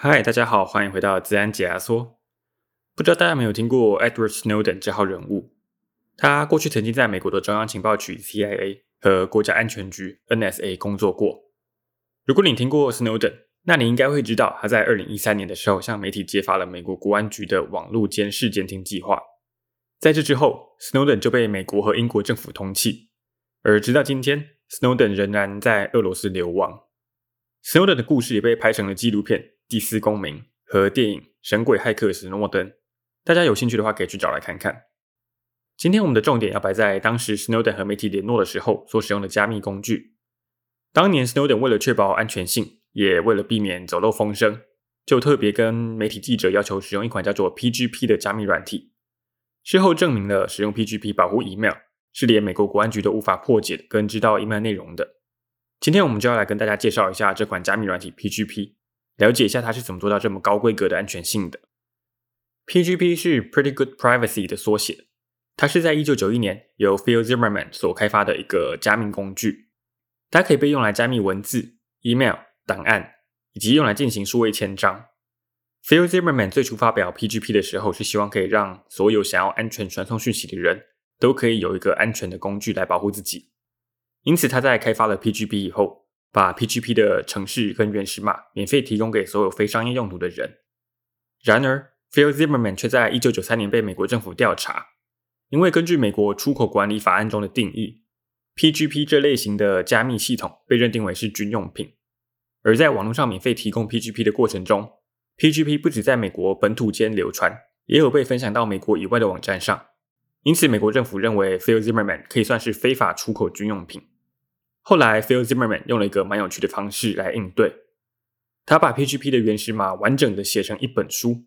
嗨，大家好，欢迎回到资然解压缩。不知道大家有没有听过 Edward Snowden 这号人物？他过去曾经在美国的中央情报局 CIA 和国家安全局 NSA 工作过。如果你听过 Snowden，那你应该会知道他在2013年的时候向媒体揭发了美国国安局的网络监视监听计划。在这之后，Snowden 就被美国和英国政府通缉，而直到今天，Snowden 仍然在俄罗斯流亡。Snowden 的故事也被拍成了纪录片。《第四公民》和电影《神鬼骇客史诺登》，大家有兴趣的话可以去找来看看。今天我们的重点要摆在当时 Snowden 和媒体联络的时候所使用的加密工具。当年 Snowden 为了确保安全性，也为了避免走漏风声，就特别跟媒体记者要求使用一款叫做 PGP 的加密软体。事后证明了使用 PGP 保护 email 是连美国国安局都无法破解跟知道 email 内容的。今天我们就要来跟大家介绍一下这款加密软体 PGP。了解一下它是怎么做到这么高规格的安全性的。PGP 是 Pretty Good Privacy 的缩写，它是在一九九一年由 Phil Zimmerman 所开发的一个加密工具，它可以被用来加密文字、email、档案，以及用来进行数位签章。Phil Zimmerman 最初发表 PGP 的时候，是希望可以让所有想要安全传送讯息的人都可以有一个安全的工具来保护自己。因此，他在开发了 PGP 以后，把 PGP 的程式跟原始码免费提供给所有非商业用途的人。然而，Phil Zimmerman 却在一九九三年被美国政府调查，因为根据美国出口管理法案中的定义，PGP 这类型的加密系统被认定为是军用品。而在网络上免费提供 PGP 的过程中，PGP 不止在美国本土间流传，也有被分享到美国以外的网站上。因此，美国政府认为 Phil Zimmerman 可以算是非法出口军用品。后来，Phil Zimmerman 用了一个蛮有趣的方式来应对。他把 PGP 的原始码完整的写成一本书，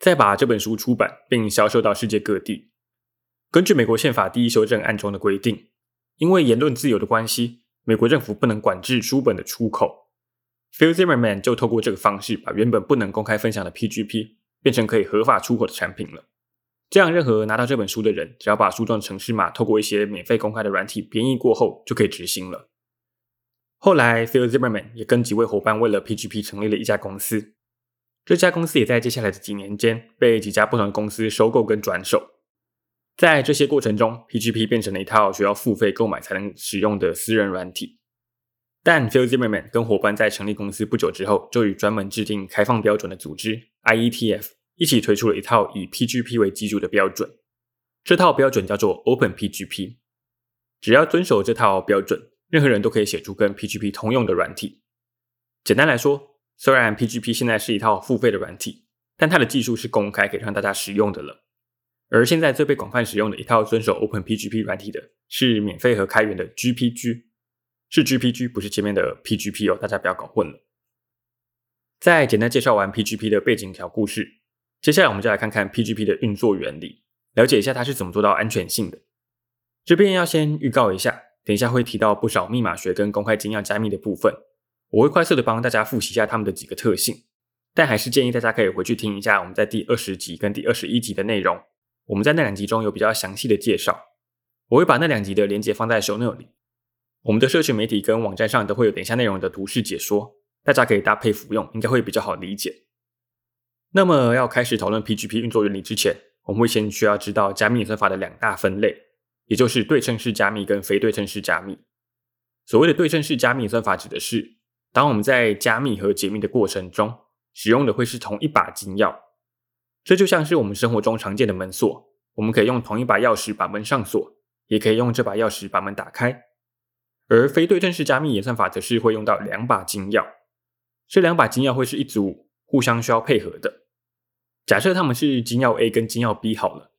再把这本书出版并销售到世界各地。根据美国宪法第一修正案中的规定，因为言论自由的关系，美国政府不能管制书本的出口。Phil Zimmermann 就透过这个方式，把原本不能公开分享的 PGP 变成可以合法出口的产品了。这样，任何拿到这本书的人，只要把书中的程式码透过一些免费公开的软体编译过后，就可以执行了。后来，Phil Zimmerman 也跟几位伙伴为了 PGP 成立了一家公司。这家公司也在接下来的几年间被几家不同的公司收购跟转手。在这些过程中，PGP 变成了一套需要付费购买才能使用的私人软体。但 Phil Zimmerman 跟伙伴在成立公司不久之后，就与专门制定开放标准的组织 IETF 一起推出了一套以 PGP 为基础的标准。这套标准叫做 OpenPGP。只要遵守这套标准。任何人都可以写出跟 PGP 通用的软体。简单来说，虽然 PGP 现在是一套付费的软体，但它的技术是公开可以让大家使用的了。而现在最被广泛使用的一套遵守 OpenPGP 软体的是免费和开源的 GPG，是 GPG，不是前面的 PGP 哦，大家不要搞混了。在简单介绍完 PGP 的背景条故事，接下来我们就来看看 PGP 的运作原理，了解一下它是怎么做到安全性的。这边要先预告一下。等一下会提到不少密码学跟公开金钥加密的部分，我会快速的帮大家复习一下它们的几个特性，但还是建议大家可以回去听一下我们在第二十集跟第二十一集的内容，我们在那两集中有比较详细的介绍，我会把那两集的连接放在 show note 里，我们的社群媒体跟网站上都会有等一下内容的图示解说，大家可以搭配服用，应该会比较好理解。那么要开始讨论 PGP 运作原理之前，我们会先需要知道加密算法的两大分类。也就是对称式加密跟非对称式加密。所谓的对称式加密算法，指的是当我们在加密和解密的过程中，使用的会是同一把金钥。这就像是我们生活中常见的门锁，我们可以用同一把钥匙把门上锁，也可以用这把钥匙把门打开。而非对称式加密演算法则是会用到两把金钥，这两把金钥会是一组互相需要配合的。假设它们是金钥 A 跟金钥 B 好了。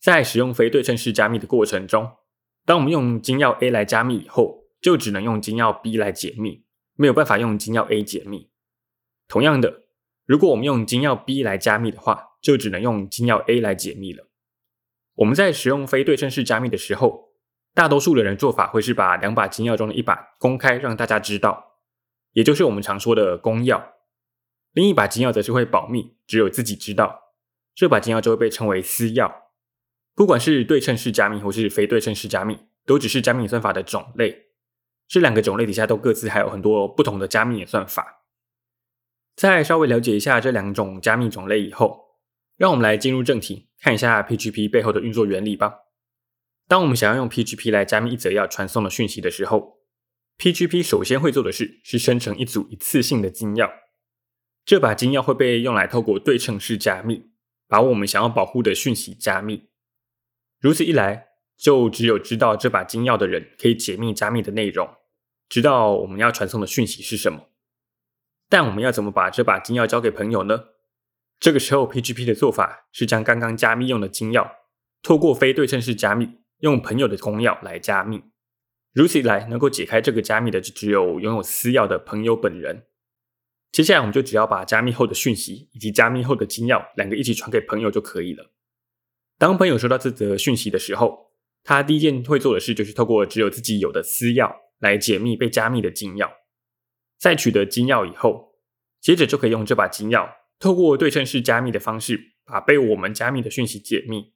在使用非对称式加密的过程中，当我们用金钥 A 来加密以后，就只能用金钥 B 来解密，没有办法用金钥 A 解密。同样的，如果我们用金钥 B 来加密的话，就只能用金钥 A 来解密了。我们在使用非对称式加密的时候，大多数的人做法会是把两把金钥中的一把公开让大家知道，也就是我们常说的公钥；另一把金钥则是会保密，只有自己知道，这把金钥就会被称为私钥。不管是对称式加密或是非对称式加密，都只是加密算法的种类。这两个种类底下都各自还有很多不同的加密算法。在稍微了解一下这两种加密种类以后，让我们来进入正题，看一下 PGP 背后的运作原理吧。当我们想要用 PGP 来加密一则要传送的讯息的时候，PGP 首先会做的事是生成一组一次性的金钥。这把金钥会被用来透过对称式加密，把我们想要保护的讯息加密。如此一来，就只有知道这把金钥的人可以解密加密的内容，知道我们要传送的讯息是什么。但我们要怎么把这把金钥交给朋友呢？这个时候，PGP 的做法是将刚刚加密用的金钥，透过非对称式加密，用朋友的公钥来加密。如此一来，能够解开这个加密的就只有拥有私钥的朋友本人。接下来，我们就只要把加密后的讯息以及加密后的金钥两个一起传给朋友就可以了。当朋友收到这则讯息的时候，他第一件会做的事就是透过只有自己有的私钥来解密被加密的金钥。在取得金钥以后，接着就可以用这把金钥透过对称式加密的方式，把被我们加密的讯息解密。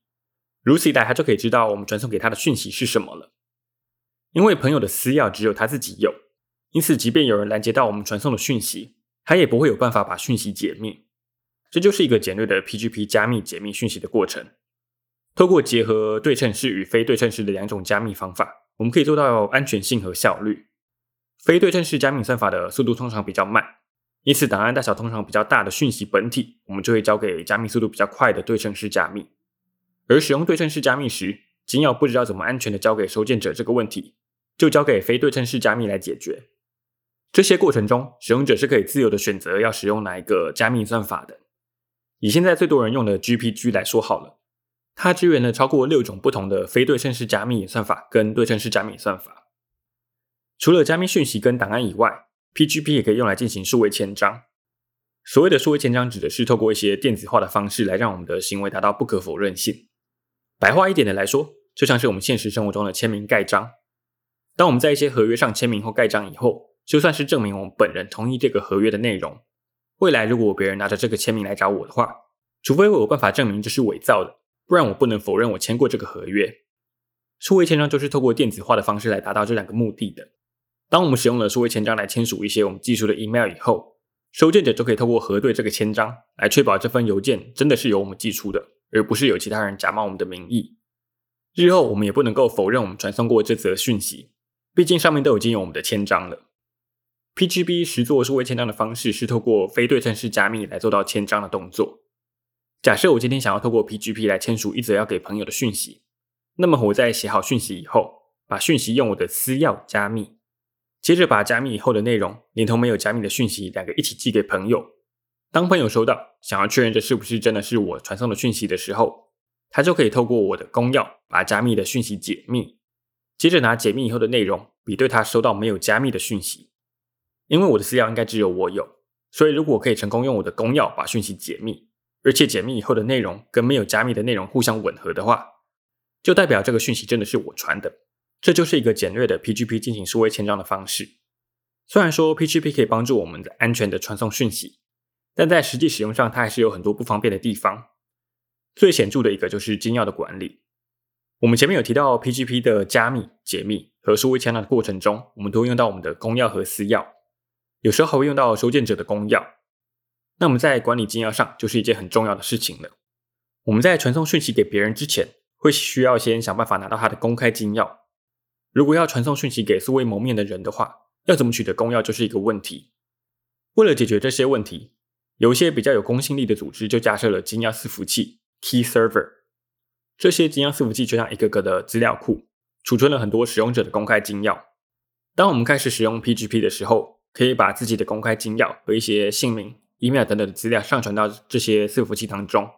如此一来，他就可以知道我们传送给他的讯息是什么了。因为朋友的私钥只有他自己有，因此即便有人拦截到我们传送的讯息，他也不会有办法把讯息解密，这就是一个简略的 PGP 加密解密讯息的过程。透过结合对称式与非对称式的两种加密方法，我们可以做到安全性和效率。非对称式加密算法的速度通常比较慢，因此档案大小通常比较大的讯息本体，我们就会交给加密速度比较快的对称式加密。而使用对称式加密时，金钥不知道怎么安全的交给收件者这个问题，就交给非对称式加密来解决。这些过程中，使用者是可以自由的选择要使用哪一个加密算法的。以现在最多人用的 GPG 来说好了，它支援了超过六种不同的非对称式加密算法跟对称式加密算法。除了加密讯息跟档案以外，PGP 也可以用来进行数位签章。所谓的数位签章，指的是透过一些电子化的方式来让我们的行为达到不可否认性。白话一点的来说，就像是我们现实生活中的签名盖章。当我们在一些合约上签名或盖章以后，就算是证明我们本人同意这个合约的内容，未来如果别人拿着这个签名来找我的话，除非我有办法证明这是伪造的，不然我不能否认我签过这个合约。数位签章就是透过电子化的方式来达到这两个目的的。当我们使用了数位签章来签署一些我们寄出的 email 以后，收件者就可以透过核对这个签章来确保这份邮件真的是由我们寄出的，而不是有其他人假冒我们的名义。日后我们也不能够否认我们传送过这则讯息，毕竟上面都已经有我们的签章了。PGP 实作数位签章的方式是透过非对称式加密来做到签章的动作。假设我今天想要透过 PGP 来签署一则要给朋友的讯息，那么我在写好讯息以后，把讯息用我的私钥加密，接着把加密以后的内容连同没有加密的讯息两个一起寄给朋友。当朋友收到，想要确认这是不是真的是我传送的讯息的时候，他就可以透过我的公钥把加密的讯息解密，接着拿解密以后的内容比对他收到没有加密的讯息。因为我的私钥应该只有我有，所以如果我可以成功用我的公钥把讯息解密，而且解密以后的内容跟没有加密的内容互相吻合的话，就代表这个讯息真的是我传的。这就是一个简略的 PGP 进行数位签章的方式。虽然说 PGP 可以帮助我们的安全的传送讯息，但在实际使用上，它还是有很多不方便的地方。最显著的一个就是金钥的管理。我们前面有提到 PGP 的加密、解密和数位签章的过程中，我们都会用到我们的公钥和私钥。有时候还会用到收件者的公钥，那么在管理金钥上就是一件很重要的事情了。我们在传送讯息给别人之前，会需要先想办法拿到他的公开金钥。如果要传送讯息给素未谋面的人的话，要怎么取得公钥就是一个问题。为了解决这些问题，有一些比较有公信力的组织就架设了金钥伺服器 （Key Server）。这些金钥伺服器就像一个个的资料库，储存了很多使用者的公开金钥。当我们开始使用 PGP 的时候，可以把自己的公开金钥和一些姓名、email 等等的资料上传到这些伺服器当中。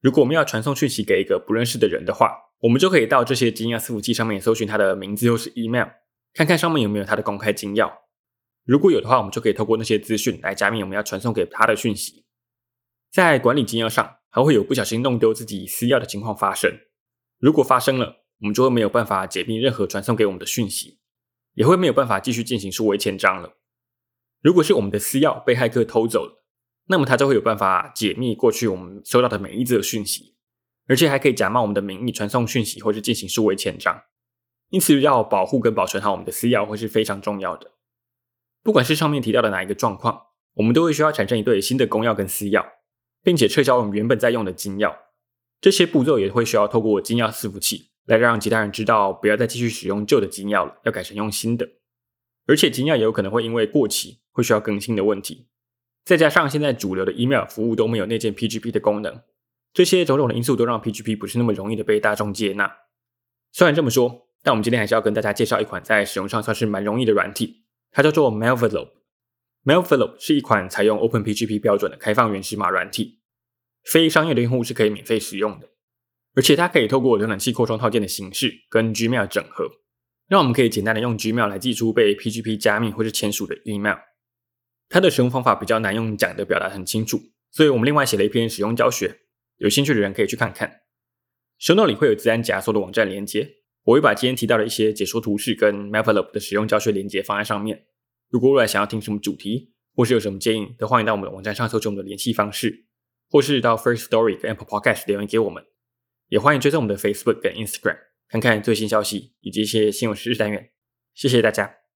如果我们要传送讯息给一个不认识的人的话，我们就可以到这些金钥伺服器上面搜寻他的名字或是 email，看看上面有没有他的公开金钥。如果有的话，我们就可以透过那些资讯来加密我们要传送给他的讯息。在管理金钥上，还会有不小心弄丢自己私钥的情况发生。如果发生了，我们就会没有办法解密任何传送给我们的讯息，也会没有办法继续进行数位签章了。如果是我们的私钥被骇客偷走了，那么他就会有办法解密过去我们收到的每一则讯息，而且还可以假冒我们的名义传送讯息或是进行数位签章。因此，要保护跟保存好我们的私钥会是非常重要的。不管是上面提到的哪一个状况，我们都会需要产生一对新的公钥跟私钥，并且撤销我们原本在用的金钥。这些步骤也会需要透过金钥伺服器来让其他人知道，不要再继续使用旧的金钥了，要改成用新的。而且金钥也有可能会因为过期，会需要更新的问题。再加上现在主流的 email 服务都没有内建 PGP 的功能，这些种种的因素都让 PGP 不是那么容易的被大众接纳。虽然这么说，但我们今天还是要跟大家介绍一款在使用上算是蛮容易的软体，它叫做 Malvelope。Malvelope 是一款采用 OpenPGP 标准的开放原始码软体，非商业的用户是可以免费使用的，而且它可以透过浏览器扩充套件的形式跟 Gmail 整合，让我们可以简单的用 Gmail 来寄出被 PGP 加密或是签署的 email。它的使用方法比较难用讲的表达很清楚，所以我们另外写了一篇使用教学，有兴趣的人可以去看看。show note 里会有自然解压缩的网站连接，我会把今天提到的一些解说图示跟 Malvelope 的使用教学连接放在上面。如果未来想要听什么主题，或是有什么建议，都欢迎到我们的网站上搜寻我们的联系方式，或是到 First Story 跟 Apple Podcast 留言给我们。也欢迎追踪我们的 Facebook 跟 Instagram，看看最新消息以及一些新闻时事单元。谢谢大家。